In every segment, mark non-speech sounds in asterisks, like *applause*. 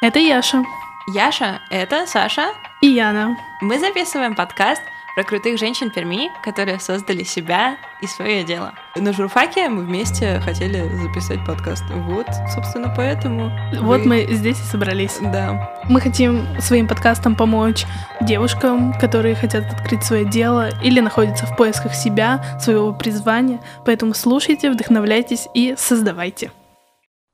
Это Яша. Яша — это Саша. И Яна. Мы записываем подкаст про крутых женщин Перми, которые создали себя и свое дело. На журфаке мы вместе хотели записать подкаст. Вот, собственно, поэтому... Вот вы... мы здесь и собрались. Да. Мы хотим своим подкастом помочь девушкам, которые хотят открыть свое дело или находятся в поисках себя, своего призвания. Поэтому слушайте, вдохновляйтесь и создавайте.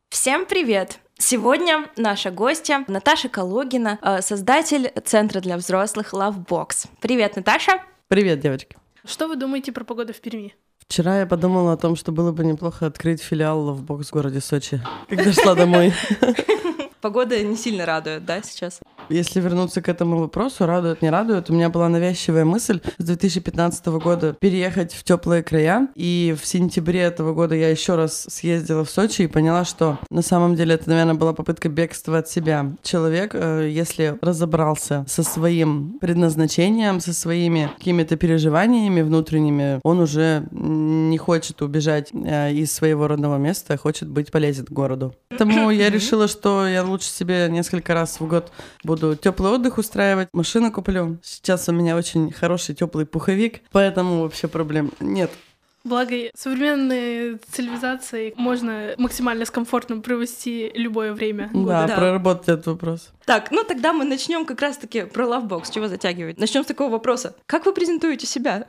Всем привет! Сегодня наша гостья Наташа Калугина, э, создатель Центра для взрослых Lovebox. Привет, Наташа! Привет, девочки! Что вы думаете про погоду в Перми? Вчера я подумала о том, что было бы неплохо открыть филиал Lovebox в городе Сочи, когда шла домой. *laughs* Погода не сильно радует, да, сейчас? Если вернуться к этому вопросу, радует, не радует, у меня была навязчивая мысль с 2015 года переехать в теплые края. И в сентябре этого года я еще раз съездила в Сочи и поняла, что на самом деле это, наверное, была попытка бегства от себя. Человек, э, если разобрался со своим предназначением, со своими какими-то переживаниями внутренними, он уже не хочет убежать э, из своего родного места, хочет быть полезен городу. Поэтому я решила, что я лучше себе несколько раз в год буду теплый отдых устраивать, машину куплю. Сейчас у меня очень хороший теплый пуховик, поэтому вообще проблем нет. Благо, современной цивилизацией можно максимально с комфортом провести любое время года. Да, да, проработать этот вопрос. Так, ну тогда мы начнем как раз-таки про Lovebox. Чего затягивать? Начнем с такого вопроса. Как вы презентуете себя?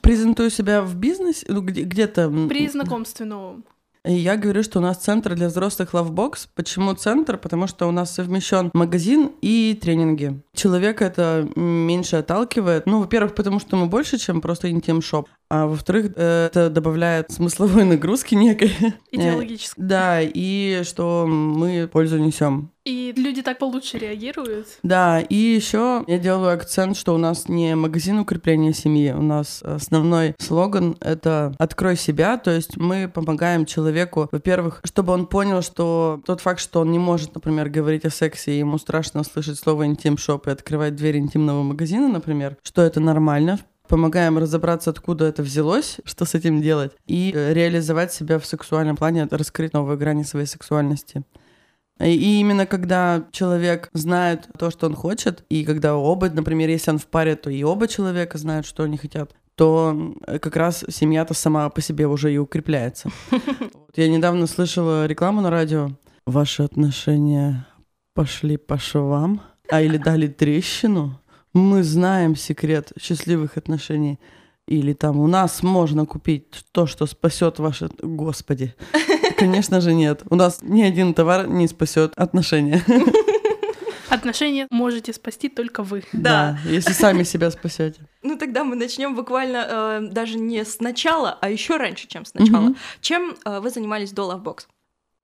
Презентую себя в бизнесе, ну, где- где-то... При знакомстве новом. И я говорю, что у нас центр для взрослых Lovebox. Почему центр? Потому что у нас совмещен магазин и тренинги. Человека это меньше отталкивает. Ну, во-первых, потому что мы больше, чем просто интим-шоп. А во-вторых, э, это добавляет смысловой нагрузки некой. Идеологической. Да, и что мы пользу несем. И люди так получше реагируют. Да, и еще я делаю акцент, что у нас не магазин укрепления семьи, у нас основной слоган — это «открой себя», то есть мы помогаем человеку, во-первых, чтобы он понял, что тот факт, что он не может, например, говорить о сексе, и ему страшно услышать слово «интим-шоп» и открывать дверь интимного магазина, например, что это нормально, помогаем разобраться, откуда это взялось, что с этим делать, и э, реализовать себя в сексуальном плане, раскрыть новые грани своей сексуальности. И именно когда человек знает то, что он хочет, и когда оба, например, если он в паре, то и оба человека знают, что они хотят, то как раз семья-то сама по себе уже и укрепляется. Я недавно слышала рекламу на радио. Ваши отношения пошли по швам, а или дали трещину мы знаем секрет счастливых отношений. Или там у нас можно купить то, что спасет ваши... Господи. *laughs* Конечно же нет. У нас ни один товар не спасет отношения. *laughs* Отношения можете спасти только вы. Да, да если сами себя спасете. Ну тогда мы начнем буквально э, даже не сначала, а еще раньше, чем сначала. Угу. Чем э, вы занимались до Lovebox?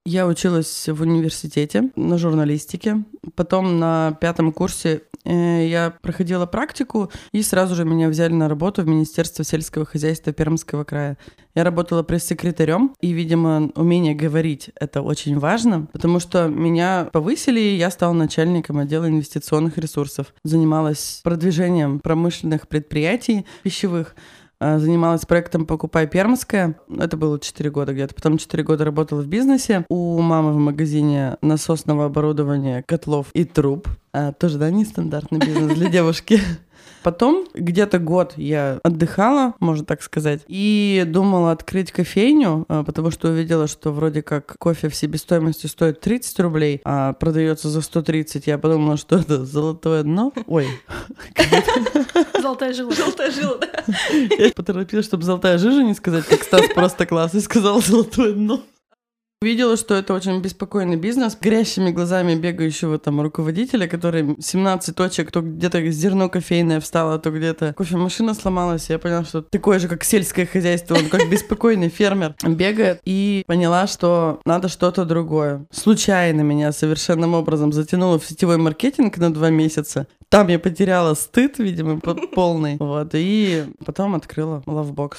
Я училась в университете на журналистике. Потом на пятом курсе э, я проходила практику, и сразу же меня взяли на работу в Министерство сельского хозяйства Пермского края. Я работала пресс-секретарем, и, видимо, умение говорить — это очень важно, потому что меня повысили, и я стала начальником отдела инвестиционных ресурсов. Занималась продвижением промышленных предприятий пищевых, занималась проектом «Покупай пермское». Это было 4 года где-то. Потом 4 года работала в бизнесе. У мамы в магазине насосного оборудования, котлов и труб. А, тоже, да, нестандартный бизнес для девушки. *laughs* Потом где-то год я отдыхала, можно так сказать, и думала открыть кофейню, а, потому что увидела, что вроде как кофе в себестоимости стоит 30 рублей, а продается за 130. Я подумала, что это золотое дно. Ой. Золотая жила. Золотая жила, да. Я поторопилась, чтобы золотая жижа не сказать, как Стас просто класс, и сказал золотое дно. Увидела, что это очень беспокойный бизнес, горящими глазами бегающего там руководителя, который 17 точек, то где-то зерно кофейное встало, то где-то кофемашина сломалась. Я поняла, что такое же, как сельское хозяйство, он как беспокойный фермер бегает. И поняла, что надо что-то другое. Случайно меня совершенным образом затянуло в сетевой маркетинг на два месяца. Там я потеряла стыд, видимо, полный. Вот, и потом открыла Lovebox.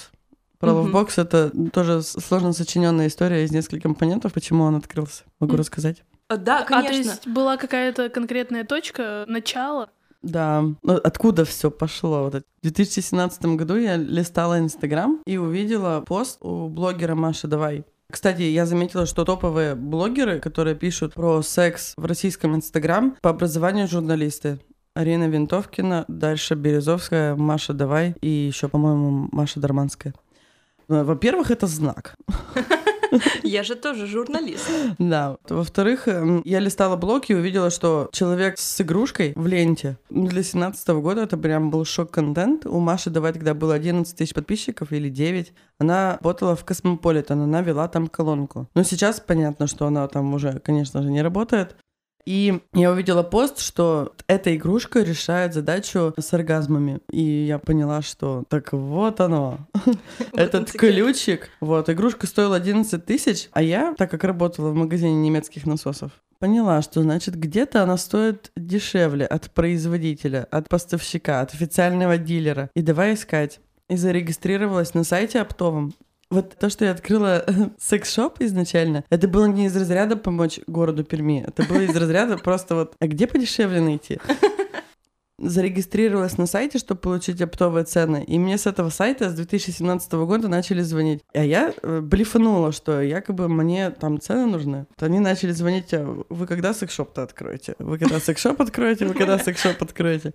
Про mm-hmm. Lovebox это тоже сложно сочиненная история из нескольких компонентов, почему он открылся. Могу mm-hmm. рассказать? А, да, конечно. А то есть была какая-то конкретная точка, начало? Да, ну, откуда все пошло? Вот в 2017 году я листала Инстаграм и увидела пост у блогера Маши Давай. Кстати, я заметила, что топовые блогеры, которые пишут про секс в российском Инстаграм, по образованию журналисты. Арина Винтовкина, дальше Березовская, Маша Давай и еще, по-моему, Маша Дарманская. Ну, Во-первых, это знак. *laughs* Я же тоже журналист. Да. Во-вторых, эм, я листала блог и увидела, что человек с игрушкой в ленте для 17 года это прям был шок-контент. У Маши давай тогда было 11 тысяч подписчиков или 9. Она работала в Космополитен, она вела там колонку. Но сейчас понятно, что она там уже, конечно же, не работает. И я увидела пост, что эта игрушка решает задачу с оргазмами. И я поняла, что так вот оно. *laughs* Этот ключик. Вот, игрушка стоила 11 тысяч, а я, так как работала в магазине немецких насосов, поняла, что, значит, где-то она стоит дешевле от производителя, от поставщика, от официального дилера. И давай искать. И зарегистрировалась на сайте оптовом. Вот то, что я открыла *laughs* секс-шоп изначально, это было не из разряда помочь городу Перми, это было из разряда просто вот, а где подешевле найти? *laughs* Зарегистрировалась на сайте, чтобы получить оптовые цены, и мне с этого сайта с 2017 года начали звонить. А я э, блифанула, что якобы мне там цены нужны. То они начали звонить, а вы когда секс-шоп-то откроете? Вы когда секс-шоп откроете? Вы когда секс-шоп откроете?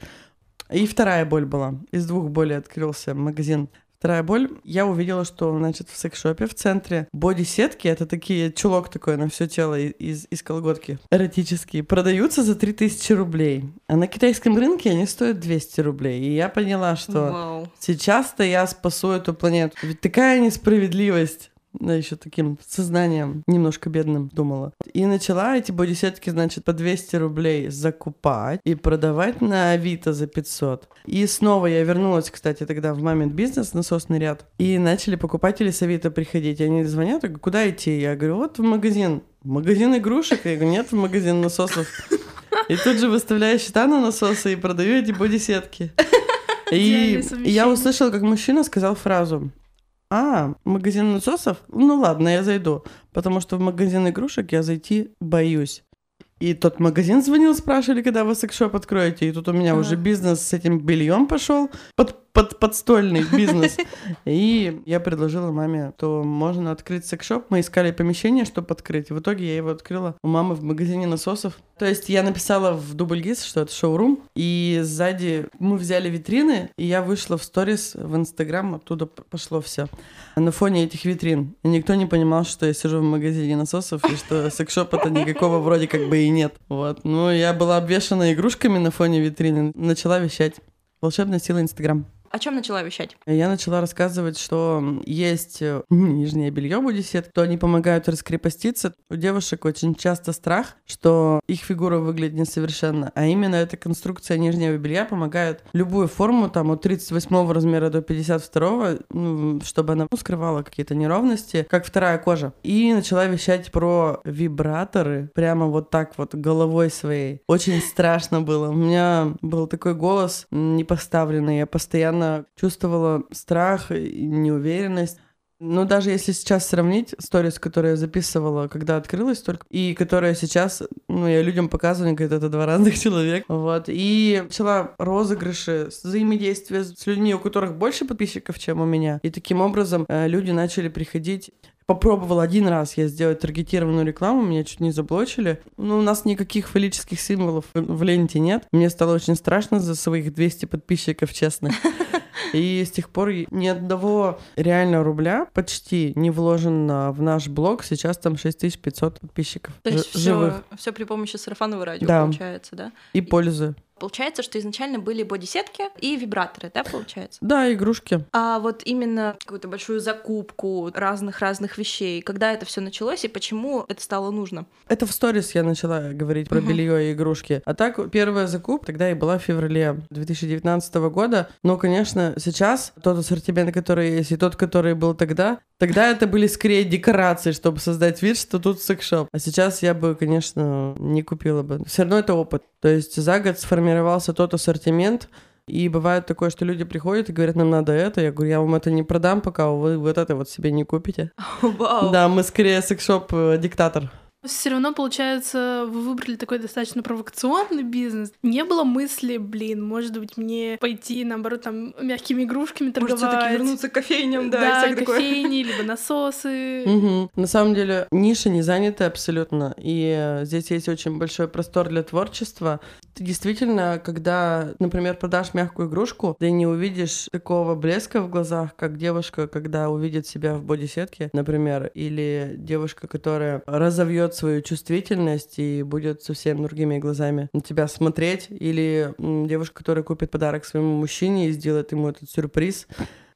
И вторая боль была. Из двух болей открылся магазин Вторая боль. Я увидела, что, значит, в секс-шопе в центре боди-сетки, это такие чулок такой на все тело из, из колготки, эротические, продаются за 3000 рублей. А на китайском рынке они стоят 200 рублей. И я поняла, что сейчас-то я спасу эту планету. Ведь такая несправедливость да, еще таким сознанием немножко бедным думала. И начала эти бодисетки, значит, по 200 рублей закупать и продавать на Авито за 500. И снова я вернулась, кстати, тогда в момент бизнес, насосный ряд, и начали покупатели с Авито приходить. И они звонят, говорю, куда идти? Я говорю, вот в магазин. В магазин игрушек? Я говорю, нет, в магазин насосов. И тут же выставляю счета на насосы и продаю эти бодисетки. *laughs* И я услышала, как мужчина сказал фразу а, магазин насосов? Ну ладно, я зайду. Потому что в магазин игрушек я зайти боюсь. И тот магазин звонил, спрашивали, когда вы секшоп откроете. И тут у меня ага. уже бизнес с этим бельем пошел. Под под, подстольный *laughs* бизнес. И я предложила маме, то можно открыть секшоп. Мы искали помещение, чтобы открыть. В итоге я его открыла у мамы в магазине насосов. То есть я написала в дубль гис, что это шоурум, и сзади мы взяли витрины, и я вышла в сторис в Инстаграм, оттуда пошло все. На фоне этих витрин. И никто не понимал, что я сижу в магазине насосов, и что секшоп это никакого вроде как бы и нет. Вот. Ну, я была обвешана игрушками на фоне витрины, начала вещать. Волшебная сила Инстаграм о чем начала вещать? Я начала рассказывать, что есть э, *laughs* нижнее белье бодисет, то они помогают раскрепоститься. У девушек очень часто страх, что их фигура выглядит несовершенно, а именно эта конструкция нижнего белья помогает любую форму, там, от 38 размера до 52, ну, чтобы она ну, скрывала какие-то неровности, как вторая кожа. И начала вещать про вибраторы, прямо вот так вот головой своей. Очень страшно было. У меня был такой голос непоставленный, я постоянно постоянно чувствовала страх и неуверенность. Но даже если сейчас сравнить сторис, которые я записывала, когда открылась только, и которая сейчас, ну, я людям показываю, говорит, это два разных *laughs* человека. Вот. И начала розыгрыши, взаимодействие с людьми, у которых больше подписчиков, чем у меня. И таким образом э, люди начали приходить Попробовал один раз я сделать таргетированную рекламу, меня чуть не заблочили. Ну, у нас никаких фаллических символов в ленте нет. Мне стало очень страшно за своих 200 подписчиков, честно. *laughs* И с тех пор ни одного реально рубля почти не вложено в наш блог. Сейчас там 6500 подписчиков То есть живых. Все, все при помощи сарафанового радио да. получается, да? И пользы. Получается, что изначально были бодисетки и вибраторы, да, получается? Да, игрушки. А вот именно какую-то большую закупку разных-разных вещей, когда это все началось и почему это стало нужно? Это в сторис я начала говорить про белье и игрушки. А так, первая закупка тогда и была в феврале 2019 года. Но, конечно, сейчас тот ассортимент, который есть, и тот, который был тогда, тогда это были скорее декорации, чтобы создать вид, что тут секшоп. А сейчас я бы, конечно, не купила бы. Все равно это опыт. То есть за год сформировался тот ассортимент, и бывает такое, что люди приходят и говорят, нам надо это. Я говорю, я вам это не продам, пока вы вот это вот себе не купите. *laughs* Вау. Да, мы скорее секшоп-диктатор. Все равно, получается, вы выбрали такой достаточно провокационный бизнес. Не было мысли, блин, может быть, мне пойти, наоборот, там, мягкими игрушками торговать. Может, все-таки вернуться к кофейням, да, да, такое. кофейни, либо насосы. Мгм. На самом деле, ниша не занята абсолютно, и э, здесь есть очень большой простор для творчества. Ты действительно, когда, например, продашь мягкую игрушку, ты не увидишь такого блеска в глазах, как девушка, когда увидит себя в бодисетке, например, или девушка, которая разовьет свою чувствительность и будет совсем другими глазами на тебя смотреть, или девушка, которая купит подарок своему мужчине и сделает ему этот сюрприз.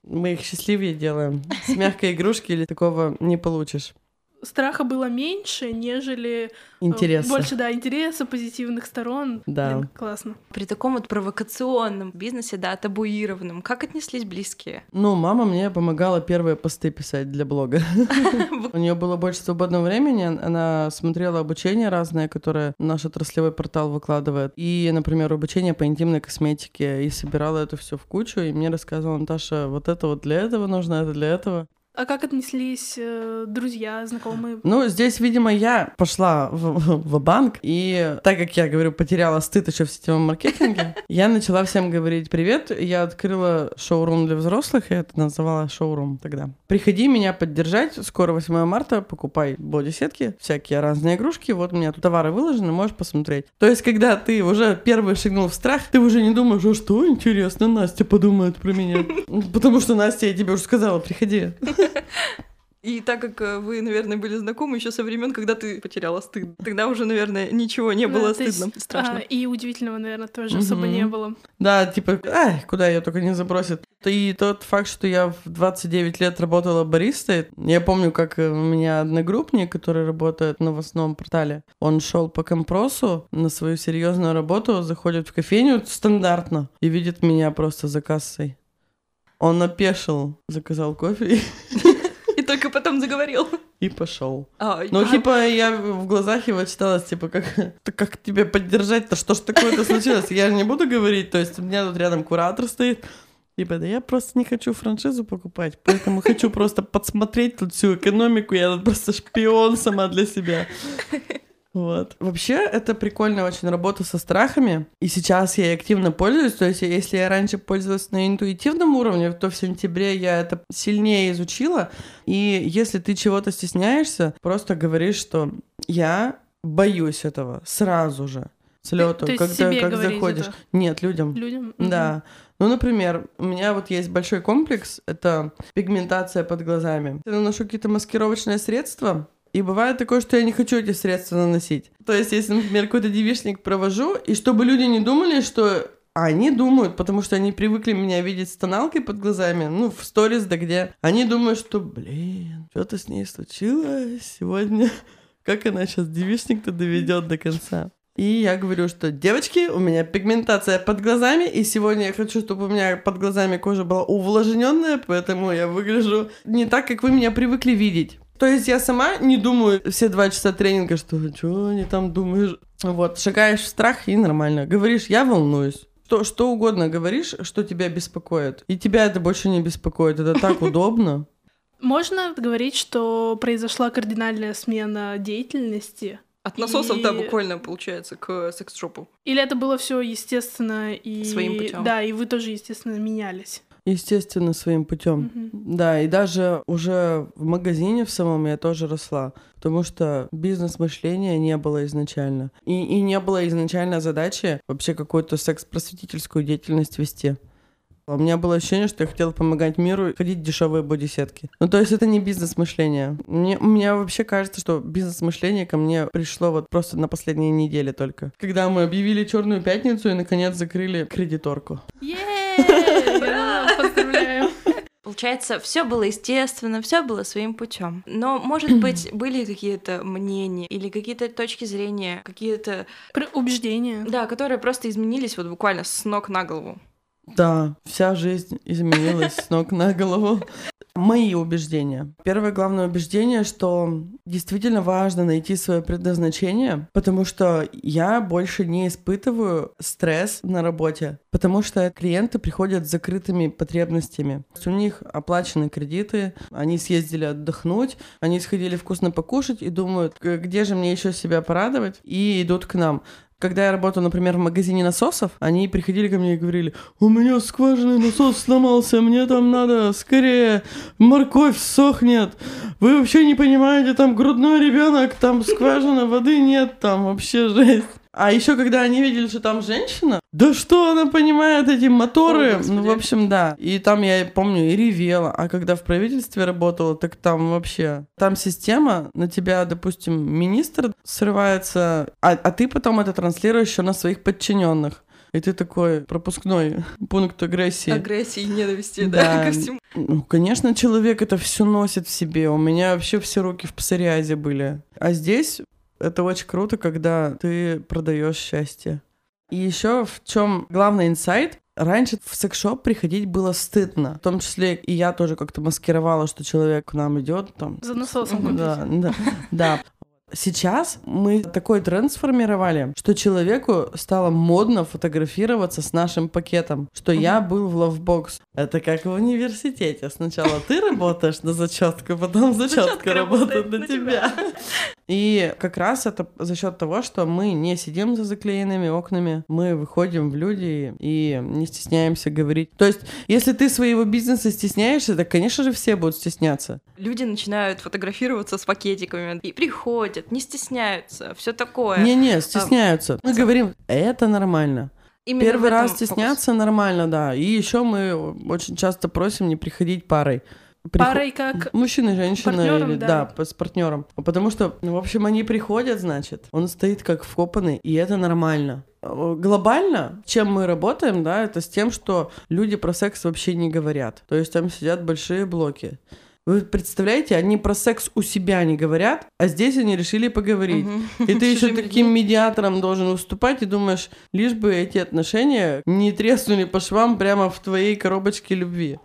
Мы их счастливее делаем. С мягкой игрушки или такого не получишь. Страха было меньше, нежели э, Интересно. больше, да, интереса, позитивных сторон. Да. Блин, классно. При таком вот провокационном бизнесе, да, табуированном, как отнеслись близкие? Ну, мама мне помогала первые посты писать для блога. *laughs* У нее было больше свободного времени, она смотрела обучение разное, которое наш отраслевой портал выкладывает. И, например, обучение по интимной косметике. И собирала это все в кучу, и мне рассказывала, Наташа, вот это вот для этого нужно, это для этого. А как отнеслись э, друзья, знакомые? Ну, здесь, видимо, я пошла в, в банк и так как я, говорю, потеряла стыд еще в сетевом маркетинге, *laughs* я начала всем говорить «Привет, я открыла шоурум для взрослых», я это называла шоурум тогда. Приходи меня поддержать, скоро 8 марта, покупай бодисетки, всякие разные игрушки, вот у меня тут товары выложены, можешь посмотреть. То есть, когда ты уже первый шагнул в страх, ты уже не думаешь, а что интересно, Настя подумает про меня. *laughs* Потому что Настя, я тебе уже сказала, приходи. *laughs* И так как э, вы, наверное, были знакомы еще со времен, когда ты потеряла стыд, тогда уже, наверное, ничего не было Да, то есть, стыдно, страшно. а, и удивительного, наверное, тоже особо не было. Да, типа, ай, куда ее только не забросит. И тот факт, что я в 29 лет работала баристой, я помню, как э, у меня одногруппник, который работает в новостном портале, он шел по компросу на свою серьезную работу, заходит в кофейню стандартно и видит меня просто за кассой. Он опешил, заказал кофе *laughs* И только потом заговорил. и пошел. А, Ну, а, типа, я в глазах его читалась, типа, как, «Да как тебе поддержать-то, что ж такое-то случилось? Я же не буду говорить, то есть у меня тут рядом куратор стоит, Типа, да я просто не хочу франшизу покупать, поэтому хочу просто подсмотреть тут всю экономику, я тут просто шпион сама для себя. Вот. Вообще, это прикольная очень работа со страхами, и сейчас я ей активно пользуюсь, то есть если я раньше пользовалась на интуитивном уровне, то в сентябре я это сильнее изучила, и если ты чего-то стесняешься, просто говоришь, что я боюсь этого сразу же, с лету, себе как заходишь. это? Нет, людям. Людям? Да. Ну, например, у меня вот есть большой комплекс, это пигментация под глазами. Я наношу какие-то маскировочные средства, и бывает такое, что я не хочу эти средства наносить. То есть, если, например, какой-то девичник провожу, и чтобы люди не думали, что они думают, потому что они привыкли меня видеть с тоналкой под глазами, ну, в сторис, да где. Они думают, что, блин, что-то с ней случилось сегодня. *laughs* Как она сейчас девичник-то доведет до конца? И я говорю, что девочки, у меня пигментация под глазами, и сегодня я хочу, чтобы у меня под глазами кожа была увлажненная, поэтому я выгляжу не так, как вы меня привыкли видеть. То есть я сама не думаю все два часа тренинга, что что они там думаешь. Вот, шагаешь в страх и нормально. Говоришь, я волнуюсь. Что, что угодно говоришь, что тебя беспокоит. И тебя это больше не беспокоит. Это так *laughs* удобно. Можно говорить, что произошла кардинальная смена деятельности? От насосов, да, И- буквально, получается, к секс-шопу. Или это было все естественно и Своим путем. Да, и вы тоже естественно менялись. Естественно, своим путем. Мгм. Да, и даже уже в магазине в самом я тоже росла, потому что бизнес-мышления не было изначально. И, и не было изначально задачи вообще какую-то секс-просветительскую деятельность вести. У меня было ощущение, что я хотела помогать миру ходить в дешевые бодисетки. Ну, то есть это не бизнес-мышление. Мне, мне вообще кажется, что бизнес-мышление ко мне пришло вот просто на последние недели только. Когда мы объявили Черную пятницу и наконец закрыли кредиторку. Е-е-е! Поздравляю. *laughs* Получается, все было естественно, все было своим путем. Но, может быть, были какие-то мнения или какие-то точки зрения, какие-то, убеждения. да, которые просто изменились вот буквально с ног на голову. Да, вся жизнь изменилась с ног на голову. Мои убеждения. Первое главное убеждение, что действительно важно найти свое предназначение, потому что я больше не испытываю стресс на работе, потому что клиенты приходят с закрытыми потребностями. У них оплачены кредиты, они съездили отдохнуть, они сходили вкусно покушать и думают, где же мне еще себя порадовать, и идут к нам. Когда я работал, например, в магазине насосов, они приходили ко мне и говорили, у меня скважинный насос сломался, мне там надо скорее, морковь сохнет, вы вообще не понимаете, там грудной ребенок, там скважина, воды нет, там вообще жесть. А еще когда они видели, что там женщина, да что она понимает эти моторы? О, ну, в общем, да. И там я помню и ревела. А когда в правительстве работала, так там вообще... Там система, на тебя, допустим, министр срывается, а, а ты потом это транслируешь еще на своих подчиненных. И ты такой пропускной *laughs* пункт агрессии. Агрессии и ненависти, да, да *laughs* ко всему. Ну, конечно, человек это все носит в себе. У меня вообще все руки в псориазе были. А здесь это очень круто, когда ты продаешь счастье. И еще в чем главный инсайт? Раньше в секс-шоп приходить было стыдно. В том числе и я тоже как-то маскировала, что человек к нам идет там. За насосом. Да, да, да. Сейчас мы такой тренд сформировали, что человеку стало модно фотографироваться с нашим пакетом, что я был в лавбокс. Это как в университете. Сначала ты работаешь на зачетку, потом зачетка работает на тебя. И как раз это за счет того, что мы не сидим за заклеенными окнами, мы выходим в люди и не стесняемся говорить. То есть, если ты своего бизнеса стесняешься, то, конечно же, все будут стесняться. Люди начинают фотографироваться с пакетиками и приходят, не стесняются, все такое. Не-не, а, стесняются. Мы говорим, это нормально. Именно Первый раз стесняться фокус. нормально, да. И еще мы очень часто просим не приходить парой. Приход... Парой как? Мужчина, женщина или да. да, с партнером. Потому что, ну, в общем, они приходят, значит, он стоит как вкопанный, и это нормально. Глобально, чем мы работаем, да, это с тем, что люди про секс вообще не говорят. То есть там сидят большие блоки. Вы представляете, они про секс у себя не говорят, а здесь они решили поговорить. Угу. И ты *laughs* еще таким медиатором должен выступать и думаешь, лишь бы эти отношения не треснули по швам прямо в твоей коробочке любви.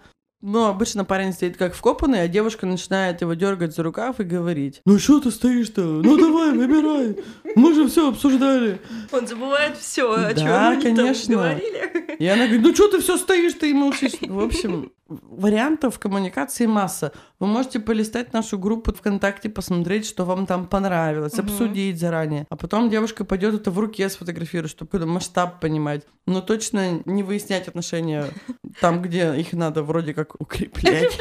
Но обычно парень стоит как вкопанный, а девушка начинает его дергать за рукав и говорить. Ну что ты стоишь-то? Ну давай, выбирай. Мы же все обсуждали. Он забывает все, о чем да, они конечно. там говорили. И она говорит, ну что ты все стоишь, ты и молчишь. В общем, вариантов коммуникации масса. Вы можете полистать нашу группу ВКонтакте, посмотреть, что вам там понравилось, угу. обсудить заранее. А потом девушка пойдет это в руке сфотографирует, чтобы какой-то масштаб понимать. Но точно не выяснять отношения *laughs* там, где их надо вроде как укреплять.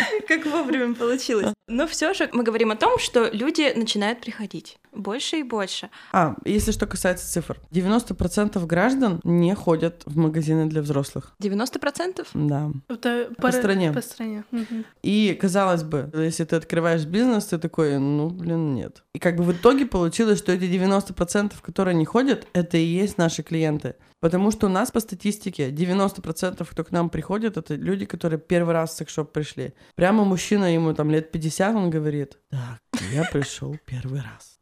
*laughs* Как вовремя получилось. Но все же мы говорим о том, что люди начинают приходить больше и больше. А, если что касается цифр. 90% граждан не ходят в магазины для взрослых. 90%? Да. Это по, по стране. По стране. Угу. И, казалось бы, если ты открываешь бизнес, ты такой, ну, блин, нет. И как бы в итоге получилось, что эти 90%, которые не ходят, это и есть наши клиенты. Потому что у нас по статистике 90% кто к нам приходит, это люди, которые первый раз в секшоп пришли. Прямо мужчина, ему там лет 50, он говорит, так, я пришел первый раз.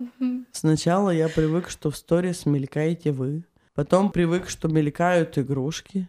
Сначала я привык, что в сторис мелькаете вы. Потом привык, что мелькают игрушки.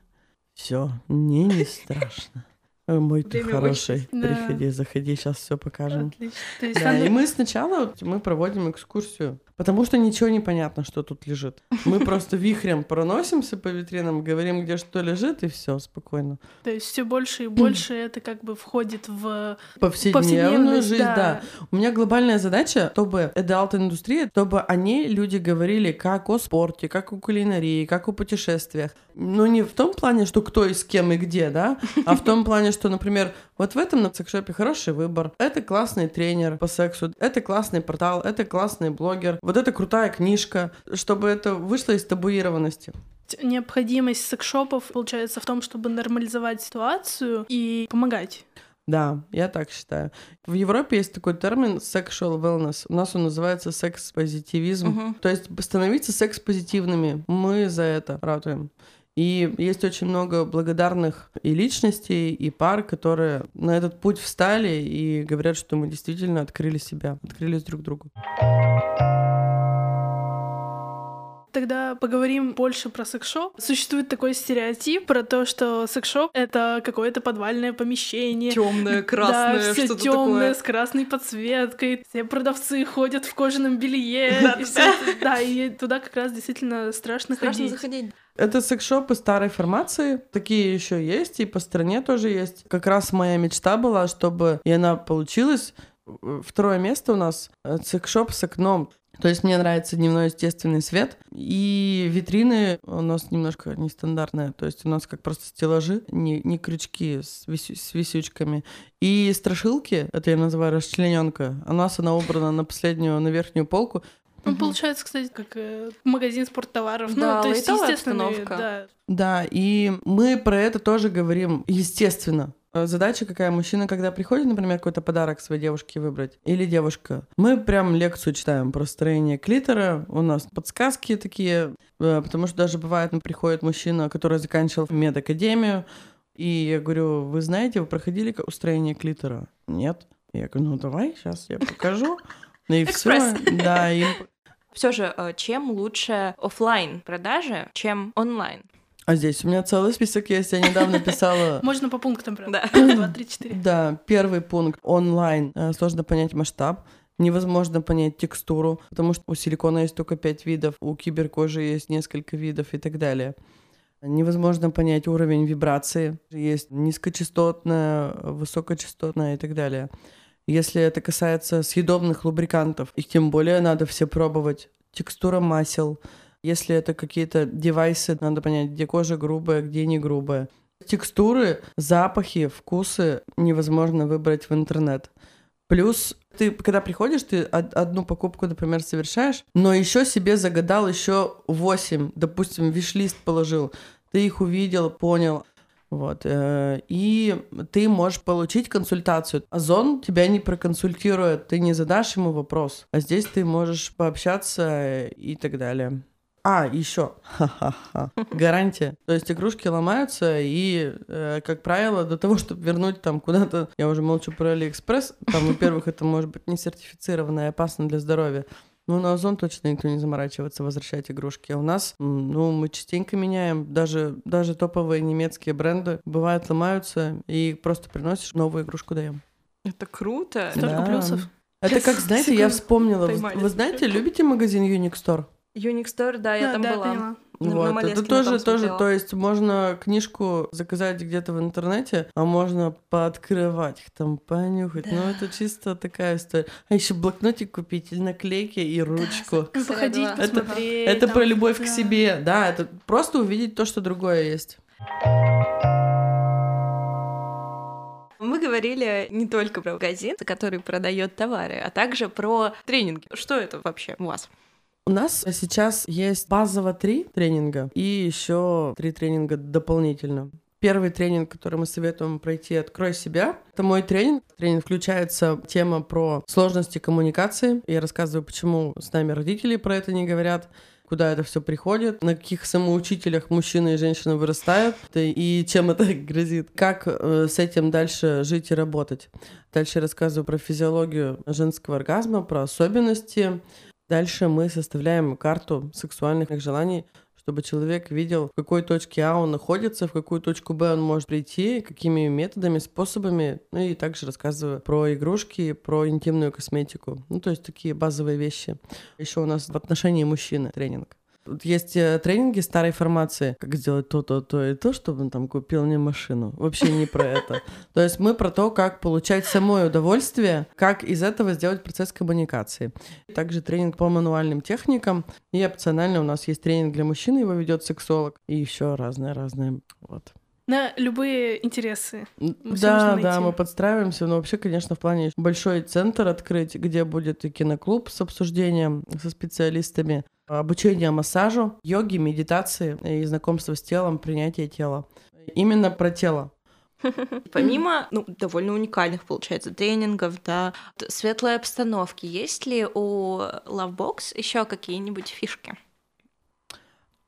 Все, мне не страшно. Мой ты хороший. Да. Приходи, заходи, сейчас все покажем. Отлично. есть, да. И мы сначала мы проводим экскурсию Потому что ничего не понятно, что тут лежит. Мы просто вихрем проносимся по витринам, говорим, где что лежит, и все, спокойно. То есть все больше и больше это как бы входит в повседневную жизнь, да. да. У меня глобальная задача, чтобы adult индустрия, чтобы они, люди, говорили как о спорте, как о кулинарии, как о путешествиях. Но не в том плане, что кто и с кем и где, да, а в том плане, что, например, вот в этом на секшопе хороший выбор, это классный тренер по сексу, это классный портал, это классный блогер, вот это крутая книжка, чтобы это вышло из табуированности. Необходимость секшопов получается в том, чтобы нормализовать ситуацию и помогать. Да, я так считаю. В Европе есть такой термин sexual wellness. У нас он называется секс-позитивизм. Uh-huh. То есть становиться секс-позитивными. Мы за это ратуем. И есть очень много благодарных и личностей, и пар, которые на этот путь встали и говорят, что мы действительно открыли себя, открылись друг другу. Тогда поговорим больше про секс-шоп. Существует такой стереотип про то, что секс-шоп — это какое-то подвальное помещение. Темное, красное, да, все что-то темное, такое. с красной подсветкой. Все продавцы ходят в кожаном белье. *laughs* Да, и это- да, и туда как раз действительно страшно, Страшно ходить. заходить. Это секс-шопы старой формации. Такие еще есть, и по стране тоже есть. Как раз моя мечта была, чтобы и она получилась. Второе место у нас э, секс-шоп с окном. То есть мне нравится дневной естественный свет. И витрины у нас немножко нестандартные. То есть у нас как просто стеллажи, не, не крючки с, висю- с висючками. И страшилки, это я называю расчлененка, у нас она убрана на последнюю, на верхнюю полку. Ну, Мгм. получается, кстати, как э, магазин спорттоваров. Да, ну, то есть, естественно, да. Да, и мы про это тоже говорим, естественно. Э, Задача какая? Мужчина, когда приходит, например, какой-то подарок своей девушке выбрать, или девушка, мы прям лекцию читаем про строение клитора, у нас подсказки такие, э, потому что даже бывает, ну, приходит мужчина, который заканчивал медакадемию, и я говорю, вы знаете, вы проходили ка- устроение клитора? Нет. Я говорю, ну давай, сейчас я покажу. Ну и все. Да, и Все же, э, чем лучше оффлайн продажи, чем онлайн? А здесь у меня целый список есть. Я недавно писала *laughs* Можно по пунктам, правда? Да. Два, три, четыре. Да, первый пункт онлайн. Э, Сложно понять масштаб. Невозможно понять текстуру, потому что у силикона есть только пять видов, у киберкожи есть несколько видов и так далее. Невозможно понять уровень вибрации. Есть низкочастотная, высокочастотная и так далее. Если это касается съедобных лубрикантов, их тем более надо все пробовать. Текстура масел. Если это какие-то девайсы, надо понять, где кожа грубая, где не грубая. Текстуры, запахи, вкусы невозможно выбрать в интернет. Плюс ты, когда приходишь, ты од- одну покупку, например, совершаешь, но еще себе загадал еще 8, допустим, виш-лист положил, ты их увидел, понял, вот, э, и ты можешь получить консультацию. Озон тебя не проконсультирует, ты не задашь ему вопрос, а здесь ты можешь пообщаться и так далее. А, еще, ха-ха-ха, гарантия. То есть игрушки ломаются, и, э, как правило, до того, чтобы вернуть там куда-то, я уже молчу про Алиэкспресс, там, во-первых, это может быть не сертифицированно и опасно для здоровья. Ну, на Озон точно никто не заморачивается возвращать игрушки. А у нас, ну, мы частенько меняем. Даже, даже топовые немецкие бренды бывают ломаются, и просто приносишь новую игрушку даем. Это круто. Столько Да. плюсов. Это как, *laughs* знаете, я вспомнила. Вы, вы знаете, любите магазин Unique Store? Unique Store, да, я Да, там да, была. поняла. На- на Вот, это тоже, тоже, то есть можно книжку заказать где-то в интернете, а можно пооткрывать их там, понюхать. Ну, это чисто такая история. А еще блокнотик купить или наклейки и ручку. Ну, Походить, Это- посмотреть. Это там, про любовь к да. себе, да, это просто увидеть то, что другое есть. Мы говорили не только про магазин, который продает товары, а также про тренинги. Что это вообще у вас? У нас сейчас есть базово три тренинга и еще три тренинга дополнительно. Первый тренинг, который мы советуем пройти, «Открой себя». Это мой тренинг. Тренинг включается тема про сложности коммуникации. Я рассказываю, почему с нами родители про это не говорят, куда это все приходит, на каких самоучителях мужчины и женщины вырастают и чем это *laughs* грозит, как э, с этим дальше жить и работать. Дальше рассказываю про физиологию женского оргазма, про особенности, Дальше мы составляем карту сексуальных желаний, чтобы человек видел, в какой точке А он находится, в какую точку Б он может прийти, какими методами, способами. Ну и также рассказываю про игрушки, про интимную косметику. Ну, то есть такие базовые вещи. Еще у нас в отношении мужчины тренинг. Тут есть э, тренинги старой формации, как сделать то, то, то и то, чтобы он там купил мне машину. Вообще не про это. *laughs* То есть мы про то, как получать самое удовольствие, как из этого сделать процесс коммуникации. Также тренинг по мануальным техникам. И опционально у нас есть тренинг для мужчин, его ведет сексолог. И еще разные-разные. Вот. На любые интересы. всё Да, да, мы подстраиваемся, но вообще, конечно, в плане большой центр открыть, где будет и киноклуб с обсуждением со специалистами, обучение массажу, йоги, медитации и знакомство с телом, принятие тела. Именно про тело. *laughs* Помимо, ну, довольно уникальных, получается, тренингов, да, светлой обстановки, есть ли у Lovebox еще какие-нибудь фишки?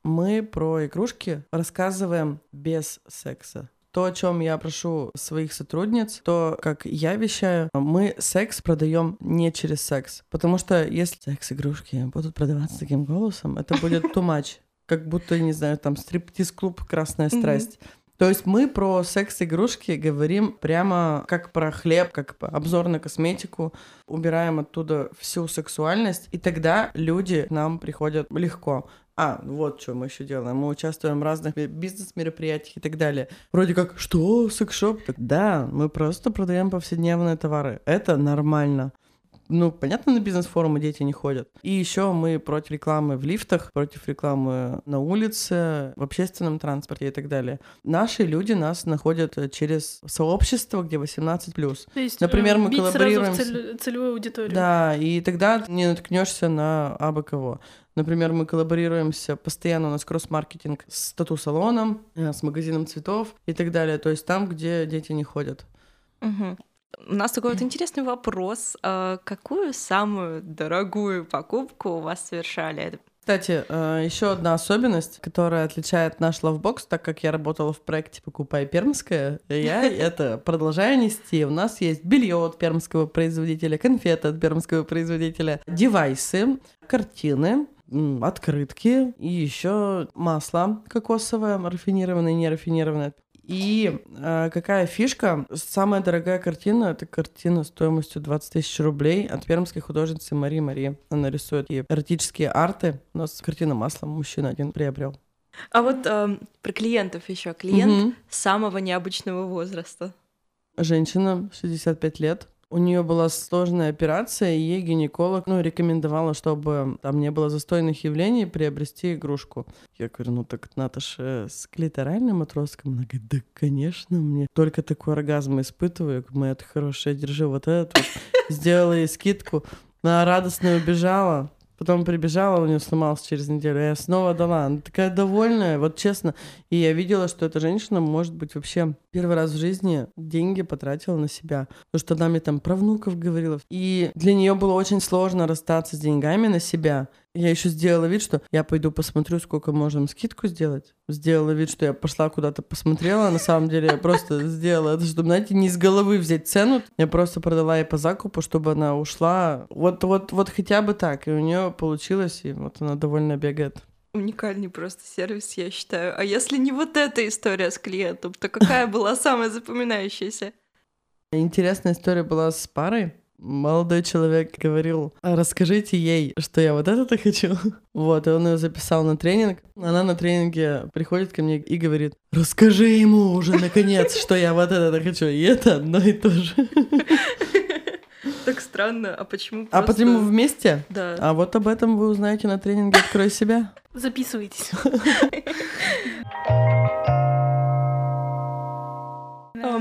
Мы про игрушки рассказываем без секса. То, о чем я прошу своих сотрудниц, то, как я вещаю, мы секс продаем не через секс. Потому что если секс-игрушки будут продаваться таким голосом, это будет too much. Как будто, не знаю, там стриптиз-клуб «Красная страсть». Mm-hmm. То есть мы про секс-игрушки говорим прямо как про хлеб, как обзор на косметику, убираем оттуда всю сексуальность, и тогда люди к нам приходят легко. А, вот что мы еще делаем. Мы участвуем в разных бизнес-мероприятиях и так далее. Вроде как, что, секс-шоп? Да, мы просто продаем повседневные товары. Это нормально ну, понятно, на бизнес-форумы дети не ходят. И еще мы против рекламы в лифтах, против рекламы на улице, в общественном транспорте и так далее. Наши люди нас находят через сообщество, где 18+. То есть, Например, мы коллаборируем... Сразу в цель, целевую аудиторию. Да, и тогда не наткнешься на абы кого. Например, мы коллаборируемся постоянно, у нас кросс-маркетинг с тату-салоном, э, с магазином цветов и так далее. То есть там, где дети не ходят. Угу. У нас такой вот интересный вопрос. А какую самую дорогую покупку у вас совершали? Кстати, э, еще одна особенность, которая отличает наш лавбокс, так как я работала в проекте «Покупай пермское», я *laughs* это продолжаю нести. У нас есть белье от пермского производителя, конфеты от пермского производителя, девайсы, картины, открытки и еще масло кокосовое, рафинированное, нерафинированное. И э, какая фишка? Самая дорогая картина — это картина стоимостью 20 тысяч рублей от пермской художницы Марии Марии. Она рисует ей эротические арты. У нас картина маслом мужчина один приобрел. А вот э, про клиентов еще. Клиент угу. самого необычного возраста. Женщина, 65 лет, у нее была сложная операция, и ей гинеколог ну, рекомендовала, чтобы там не было застойных явлений, приобрести игрушку. Я говорю, ну так Наташа с клиторальным отростком? Она говорит, да, конечно, мне только такой оргазм испытываю. Моя хорошая, держи вот этот вот. Сделала ей скидку. Она радостно убежала. Потом прибежала, у нее сломался через неделю, я снова дала. Она такая довольная, вот честно. И я видела, что эта женщина, может быть, вообще первый раз в жизни деньги потратила на себя. Потому что она мне там про внуков говорила. И для нее было очень сложно расстаться с деньгами на себя. Я еще сделала вид, что я пойду посмотрю, сколько можем скидку сделать. Сделала вид, что я пошла куда-то посмотрела. На самом деле я просто сделала это, чтобы, знаете, не из головы взять цену. Я просто продала ей по закупу, чтобы она ушла. Вот, вот, вот хотя бы так. И у нее получилось, и вот она довольно бегает. Уникальный просто сервис, я считаю. А если не вот эта история с клиентом, то какая была самая запоминающаяся? Интересная история была с парой молодой человек говорил, расскажите ей, что я вот это-то хочу. *laughs* Вот, и он ее записал на тренинг. Она на тренинге приходит ко мне и говорит, расскажи ему уже наконец, *laughs* что я вот это-то хочу. И это одно и то же. *laughs* Так странно, а почему А почему вместе? Да. А вот об этом вы узнаете на тренинге «Открой себя». Записывайтесь.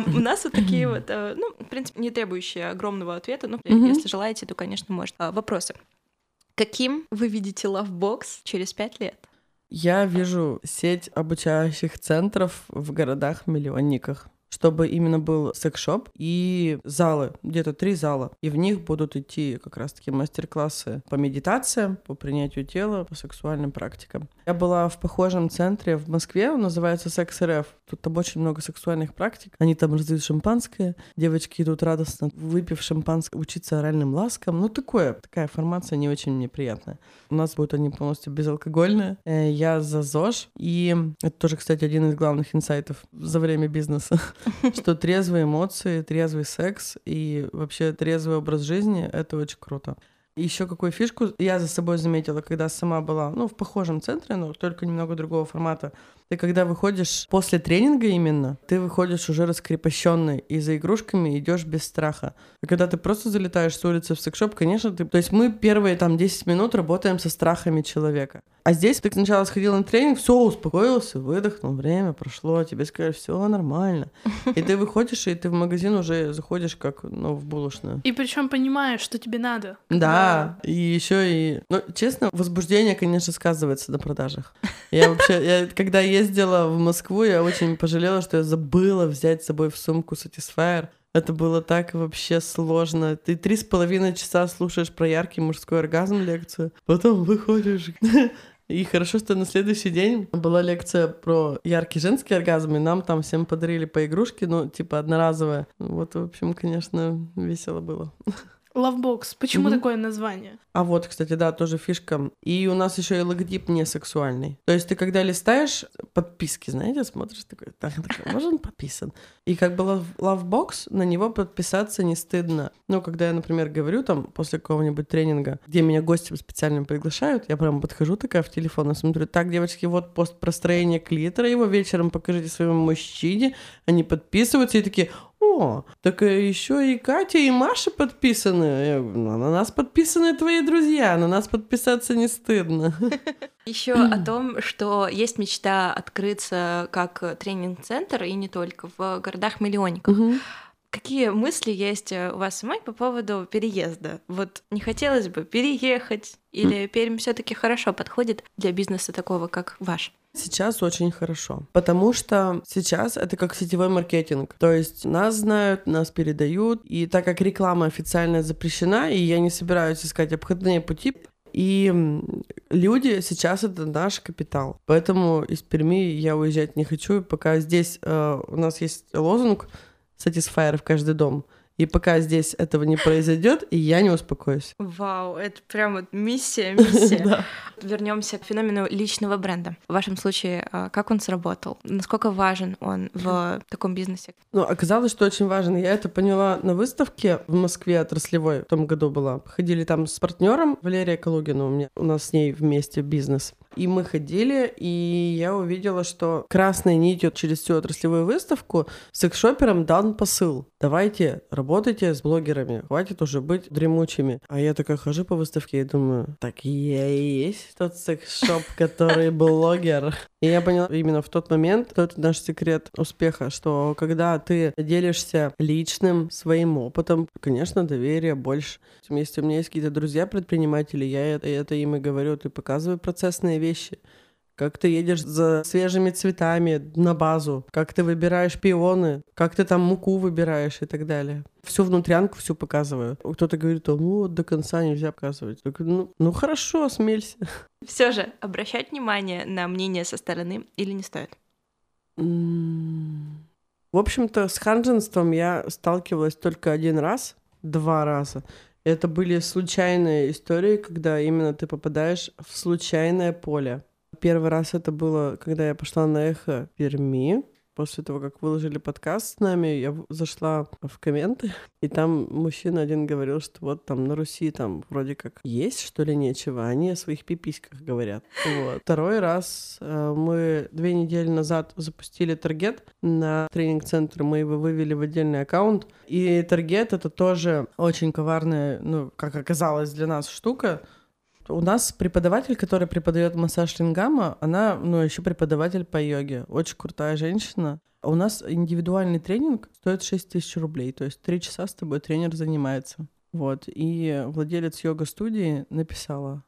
У нас вот такие вот, э, ну, в принципе, не требующие огромного ответа, но если желаете, то, конечно, может. А, вопросы. Каким вы видите Lovebox через пять лет? Я вижу сеть обучающих центров в городах-миллионниках чтобы именно был секс-шоп и залы, где-то три зала. И в них будут идти как раз-таки мастер-классы по медитациям, по принятию тела, по сексуальным практикам. Я была в похожем центре в Москве, он называется Секс РФ. Тут там очень много сексуальных практик. Они там раздают шампанское, девочки идут радостно, выпив шампанское, учиться оральным ласкам. Ну, такое, такая формация не очень мне приятная. У нас будут они полностью безалкогольные. Э, я за ЗОЖ. И это тоже, кстати, один из главных инсайтов за время бизнеса. *laughs* *laughs* что трезвые эмоции, трезвый секс и вообще трезвый образ жизни — это очень круто. Еще какую фишку я за собой заметила, когда сама была, ну, в похожем центре, но только немного другого формата. Ты когда выходишь после тренинга именно, ты выходишь уже раскрепощенный и за игрушками идешь без страха. А когда ты просто залетаешь с улицы в секшоп, конечно, ты... То есть мы первые там 10 минут работаем со страхами человека. А здесь ты сначала сходил на тренинг, все, успокоился, выдохнул, время прошло, тебе сказали, все нормально. И ты выходишь, и ты в магазин уже заходишь как, ну, в булочную. И причем понимаешь, что тебе надо. Да, и еще и... Ну, честно, возбуждение, конечно, сказывается на продажах. Я вообще, я, когда ездила в Москву, я очень пожалела, что я забыла взять с собой в сумку Satisfyer. Это было так вообще сложно. Ты три с половиной часа слушаешь про яркий мужской оргазм лекцию, потом выходишь, И хорошо, что на следующий день была лекция про яркий женский оргазм, и нам там всем подарили по игрушке, ну, типа одноразовая. Вот, в общем, конечно, весело было. Lovebox. Почему Мгм. такое название? А вот, кстати, да, тоже фишка. И у нас еще и логотип не сексуальный. То есть ты когда листаешь подписки, знаете, смотришь такой, так, так, может он подписан? И как бы Lovebox, на него подписаться не стыдно. Ну, когда я, например, говорю там после какого-нибудь тренинга, где меня гости специально приглашают, я прям подхожу такая в телефон и смотрю, так, девочки, вот пост про строение клитора, его вечером покажите своему мужчине, они подписываются и такие, о, так еще и Катя, и Маша подписаны. Я говорю, «Ну, на нас подписаны твои друзья, на нас подписаться не стыдно. *laughs* Еще о том, что есть мечта открыться как тренинг-центр, и не только, в городах-миллионниках. Какие мысли есть э, у вас самой по поводу переезда? Вот не хотелось бы переехать, или Пермь все таки хорошо подходит для бизнеса такого, как ваш? Сейчас очень хорошо, потому что сейчас это как сетевой маркетинг. То есть нас знают, нас передают, и так как реклама официально запрещена, и я не собираюсь искать обходные пути, и люди сейчас это наш капитал. Поэтому из Перми я уезжать не хочу. Пока здесь э, у нас есть лозунг Satisfyer в каждый дом. И пока здесь этого не произойдет, и я не успокоюсь. Вау, это прям вот миссия, миссия. *laughs* Да. Вернемся к феномену личного бренда. В вашем случае, а, как он сработал? Насколько важен он в таком бизнесе? Ну, оказалось, что очень важно. Я это поняла на выставке в Москве отраслевой в том году была. Ходили там с партнером Валерия Калугина у меня. У нас с ней вместе бизнес. И мы ходили, и я увидела, что красной нитью через всю отраслевую выставку секс-шоперам дан посыл. Давайте, работайте с блогерами, хватит уже быть дремучими. А я такая хожу по выставке и думаю, так я и есть тот секс-шоп, который блогер. И я поняла именно в тот момент, что это наш секрет успеха, что когда ты делишься личным своим опытом, конечно, доверия больше. Если у меня есть какие-то друзья-предприниматели, я это, это им и говорю, ты показывай процессные вещи. Как ты едешь за свежими цветами на базу, как ты выбираешь пионы, как ты там муку выбираешь и так далее. Всю внутрянку всю показываю. Кто-то говорит, «А, ну вот до конца нельзя показывать. Так, ну, ну хорошо, смелься. Все же, обращать внимание на мнение со стороны или не стоит? В общем-то, с ханженством я сталкивалась только один раз, два раза. Это были случайные истории, когда именно ты попадаешь в случайное поле. Первый раз это было, когда я пошла на эхо Перми. После того, как выложили подкаст с нами, я зашла в комменты, и там мужчина один говорил, что вот там на Руси там вроде как есть, что ли, нечего, а они о своих пиписьках говорят. Вот. Второй раз э, мы две недели назад запустили таргет на тренинг-центр, мы его вывели в отдельный аккаунт, и таргет — это тоже очень коварная, ну, как оказалось для нас, штука, у нас преподаватель, который преподает массаж лингама, она, ну, еще преподаватель по йоге. Очень крутая женщина. А У нас индивидуальный тренинг стоит 6 тысяч рублей, то есть три часа с тобой тренер занимается. Вот, и владелец йога-студии написала,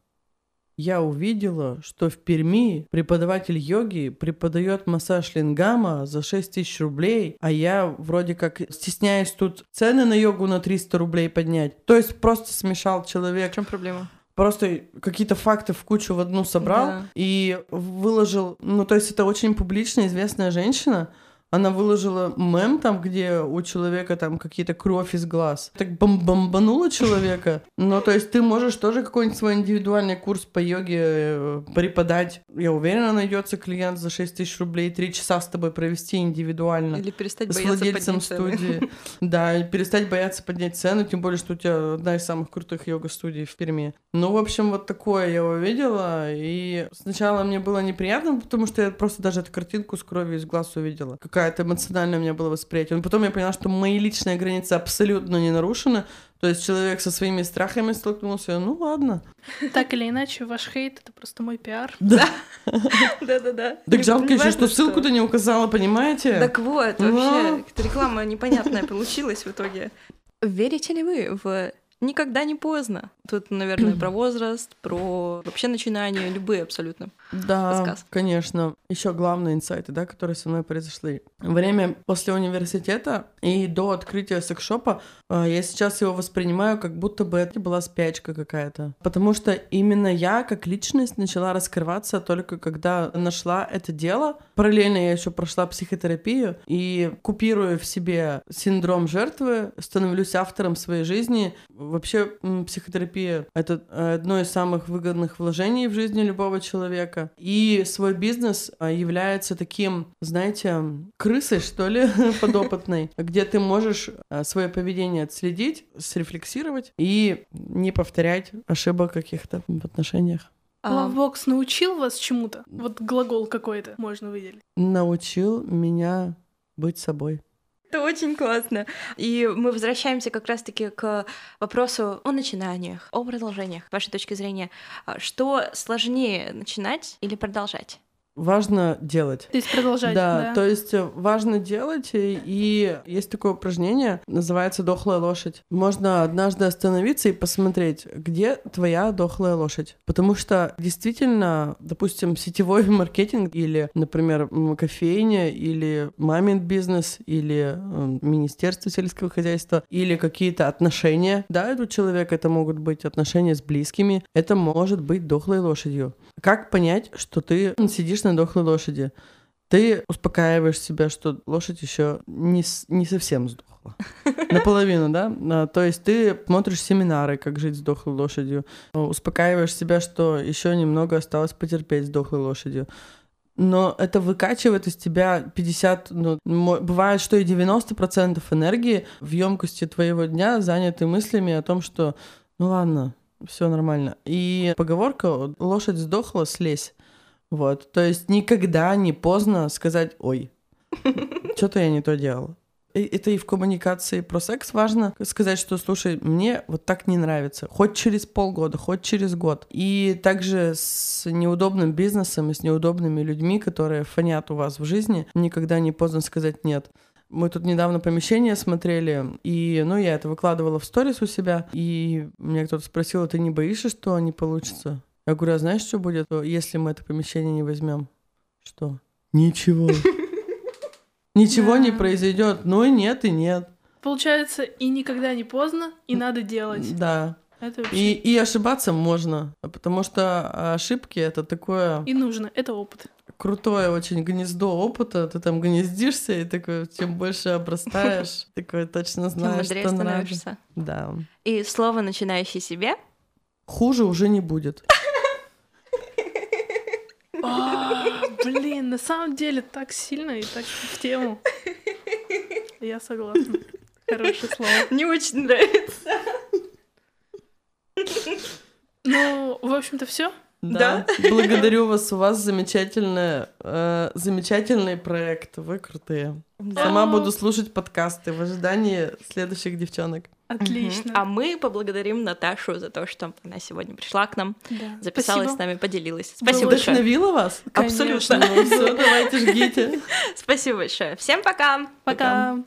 я увидела, что в Перми преподаватель йоги преподает массаж лингама за 6 тысяч рублей, а я вроде как стесняюсь тут цены на йогу на 300 рублей поднять. То есть просто смешал человек В чем проблема? Просто какие-то факты в кучу в одну собрал Да. и выложил. Ну, то есть это очень публично известная женщина. Она выложила мем там, где у человека там какие-то кровь из глаз. Так бом бомбануло человека. Ну, то есть ты можешь тоже какой-нибудь свой индивидуальный курс по йоге э, преподать. Я уверена, найдется клиент за 6 тысяч рублей, три часа с тобой провести индивидуально Или перестать с бояться владельцем цены? студии. *laughs* Да, перестать бояться поднять цену, тем более, что у тебя одна из самых крутых йога-студий в Перми. Ну, в общем, вот такое я увидела, и сначала мне было неприятно, потому что я просто даже эту картинку с кровью из глаз увидела. Какая-то эмоциональная у меня было восприятие. Но потом я поняла, что мои личные границы абсолютно не нарушены, то есть человек со своими страхами столкнулся, ну ладно. Так или иначе, ваш хейт — это просто мой пиар. Да. *laughs* Да-да-да. Так жалко еще, что ссылку-то не указала, понимаете? Так вот, Ну. вообще, какая-то реклама непонятная получилась в итоге. Верите ли вы в никогда не поздно. Тут, наверное, *clears throat* про возраст, про вообще начинания, любые абсолютно. Да, Рассказ. конечно. Еще главные инсайты, да, которые со мной произошли. Время после университета и до открытия секшопа э, я сейчас его воспринимаю, как будто бы это была спячка какая-то. Потому что именно я как личность начала раскрываться только когда нашла это дело. Параллельно я еще прошла психотерапию и купируя в себе синдром жертвы, становлюсь автором своей жизни. Вообще психотерапия — это одно из самых выгодных вложений в жизни любого человека. И свой бизнес а, является таким, знаете, крысой, что ли, *laughs* подопытной, где ты можешь а, свое поведение отследить, срефлексировать и не повторять ошибок каких-то в отношениях. А, LoveBox научил вас чему-то? Вот глагол какой-то можно выделить. Научил меня быть собой. Это очень классно. И мы возвращаемся как раз-таки к вопросу о начинаниях, о продолжениях. Вашей точки зрения, а, что сложнее начинать или продолжать? Важно делать. То есть продолжать, Да, да. то есть э, важно делать, и, и есть такое упражнение, называется «дохлая лошадь». Можно однажды остановиться и посмотреть, где твоя дохлая лошадь. Потому что действительно, допустим, сетевой *laughs* маркетинг или, например, кофейня, или мамин бизнес, или м, Министерство сельского хозяйства, или какие-то отношения, да, у человека это могут быть отношения с близкими, это может быть дохлой лошадью. Как понять, что ты сидишь на дохлой лошади? Ты успокаиваешь себя, что лошадь еще не, с- не совсем сдохла. *laughs* Наполовину, да? А, То есть ты смотришь семинары, как жить с дохлой лошадью. А, Успокаиваешь себя, что еще немного осталось потерпеть с дохлой лошадью. Но это выкачивает из тебя 50, ну, бывает, что и 90% энергии в емкости твоего дня заняты мыслями о том, что ну ладно, все нормально. И поговорка «лошадь сдохла, слезь». Вот, то есть никогда не поздно сказать «ой, что-то я не то делала». И Это и в коммуникации про секс важно сказать, что, слушай, мне вот так не нравится. Хоть через полгода, хоть через год. И также с неудобным бизнесом и с неудобными людьми, которые фонят у вас в жизни, никогда не поздно сказать «нет». Мы тут недавно помещение смотрели, и, ну, я это выкладывала в сторис у себя, и меня кто-то спросил, «А ты не боишься, что не получится? Я говорю, а знаешь, что будет, если мы это помещение не возьмем? Что? Ничего. *laughs* Ничего не произойдет. Ну и нет, и нет. Получается, и никогда не поздно, и надо делать. Да. Это вообще И, и ошибаться можно, потому что ошибки это такое и нужно. Это опыт. крутое очень гнездо опыта. Ты там гнездишься и такой, чем больше обрастаешь, *laughs* такой точно Тем знаешь, мудрее что становишься. Да. И слово начинающий себе. Хуже уже не будет. А, Блин, на самом деле так сильно и так в тему. Я согласна. Хорошее слово. Мне очень нравится. Ну, в общем-то, все. Да. Благодарю вас. У вас замечательная, э, замечательный проект. Вы крутые. Сама А. буду слушать подкасты в ожидании следующих девчонок. Отлично. А мы поблагодарим Наташу за то, что она сегодня пришла к нам, Да. записалась Спасибо. с нами, поделилась. Было Спасибо большое. Вдохновила вас? Конечно. Абсолютно. Ну все, давайте жгите. *laughs* Спасибо большое. Всем пока. Пока.